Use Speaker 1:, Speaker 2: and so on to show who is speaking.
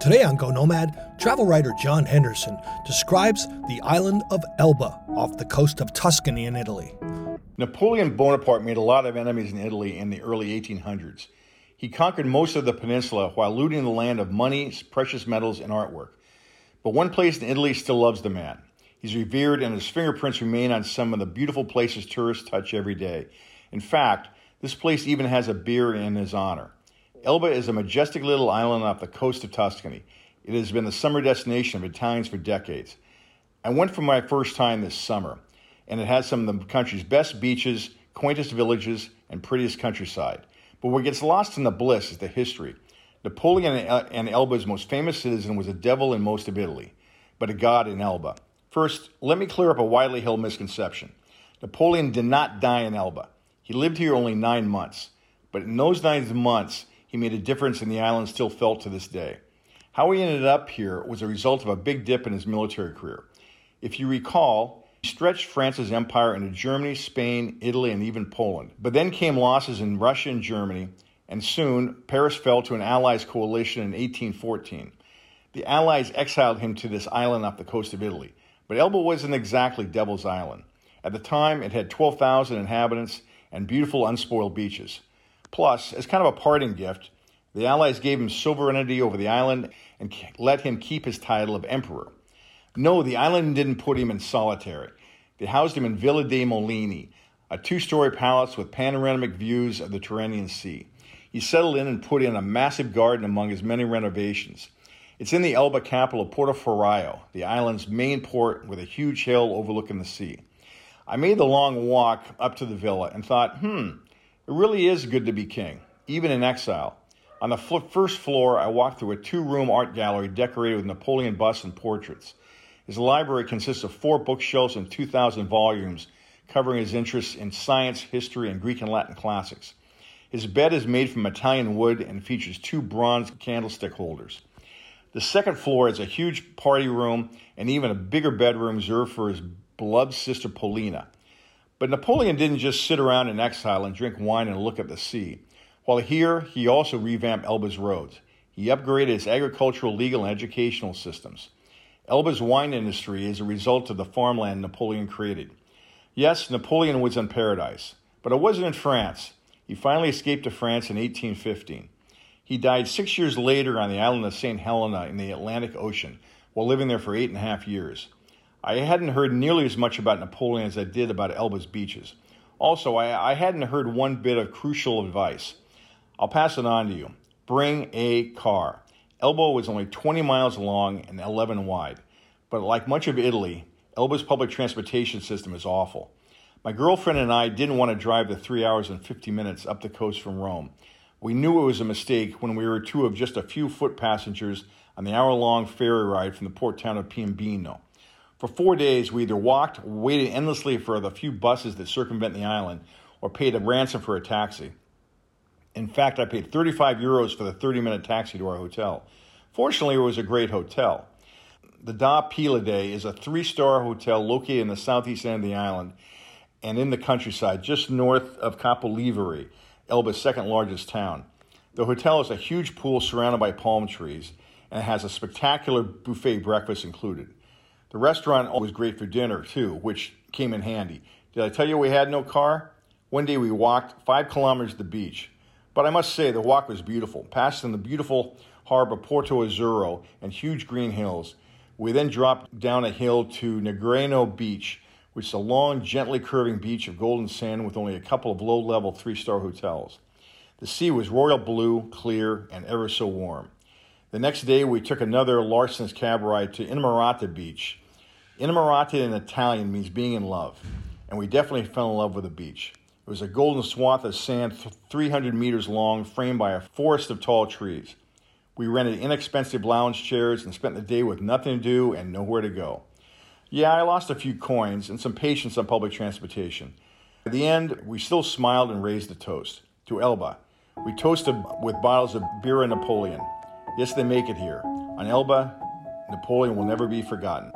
Speaker 1: Today on GoNOMAD, travel writer John Henderson describes the island of Elba off the coast of Tuscany in Italy.
Speaker 2: Napoleon Bonaparte made a lot of enemies in Italy in the early 1800s. He conquered most of the peninsula while looting the land of money, precious metals, and artwork. But one place in Italy still loves the man. He's revered, and his fingerprints remain on some of the beautiful places tourists touch every day. In fact, this place even has a beer in his honor. Elba is a majestic little island off the coast of Tuscany. It has been the summer destination of Italians for decades. I went for my first time this summer, and it has some of the country's best beaches, quaintest villages, and prettiest countryside. But what gets lost in the bliss is the history. Napoleon and Elba's most famous citizen was a devil in most of Italy, but a god in Elba. First, let me clear up a widely held misconception. Napoleon did not die in Elba. He lived here only nine months, but in those nine months, he made a difference in the island still felt to this day. How he ended up here was a result of a big dip in his military career. If you recall, he stretched France's empire into Germany, Spain, Italy, and even Poland. But then came losses in Russia and Germany, and soon Paris fell to an Allies coalition in 1814. The Allies exiled him to this island off the coast of Italy. But Elba wasn't exactly Devil's Island. At the time, it had 12,000 inhabitants and beautiful unspoiled beaches. Plus, as kind of a parting gift, the Allies gave him sovereignty over the island and let him keep his title of emperor. No, the island didn't put him in solitary. They housed him in Villa dei Mulini, a two story palace with panoramic views of the Tyrrhenian Sea. He settled in and put in a massive garden among his many renovations. It's in the Elba capital of Portoferraio, the island's main port with a huge hill overlooking the sea. I made the long walk up to the villa and thought, hmm, it really is good to be king, even in exile. On the first floor, I walked through a two room art gallery decorated with Napoleon busts and portraits. His library consists of four bookshelves and 2,000 volumes covering his interests in science, history, and Greek and Latin classics. His bed is made from Italian wood and features two bronze candlestick holders. The second floor is a huge party room and even a bigger bedroom reserved for his blood sister Polina. But Napoleon didn't just sit around in exile and drink wine and look at the sea. While here, he also revamped Elba's roads. He upgraded its agricultural, legal, and educational systems. Elba's wine industry is a result of the farmland Napoleon created. Yes, Napoleon was in paradise, but it wasn't in France. He finally escaped to France in 1815. He died six years later on the island of St. Helena in the Atlantic Ocean while living there for eight and a half years. I hadn't heard nearly as much about Napoleon as I did about Elba's beaches. Also, I, I hadn't heard one bit of crucial advice. I'll pass it on to you. Bring a car. Elba was only 20 miles long and 11 wide, but like much of Italy, Elba's public transportation system is awful. My girlfriend and I didn't want to drive the three hours and 50 minutes up the coast from Rome. We knew it was a mistake when we were two of just a few foot passengers on the hour long ferry ride from the port town of Piombino. For four days, we either walked, waited endlessly for the few buses that circumvent the island, or paid a ransom for a taxi. In fact, I paid 35 euros for the 30 minute taxi to our hotel. Fortunately, it was a great hotel. The Da Pilade is a three star hotel located in the southeast end of the island and in the countryside, just north of Capoliveri, Elba's second largest town. The hotel has a huge pool surrounded by palm trees and has a spectacular buffet breakfast included. The restaurant was great for dinner too, which came in handy. Did I tell you we had no car? One day we walked five kilometers to the beach. But I must say, the walk was beautiful. Passing the beautiful harbor Porto Azzurro and huge green hills. We then dropped down a hill to Naregno Beach, which is a long, gently curving beach of golden sand with only a couple of low level three star hotels. The sea was royal blue, clear, and ever so warm. The next day, we took another Larson's cab ride to Innamorato Beach, Innamorata in Italian means being in love, and we definitely fell in love with the beach. It was a golden swath of sand 300 meters long, framed by a forest of tall trees. We rented inexpensive lounge chairs and spent the day with nothing to do and nowhere to go. Yeah, I lost a few coins and some patience on public transportation. At the end, we still smiled and raised a toast to Elba. We toasted with bottles of Birra Napoleon. Yes, they make it here. On Elba, Napoleon will never be forgotten.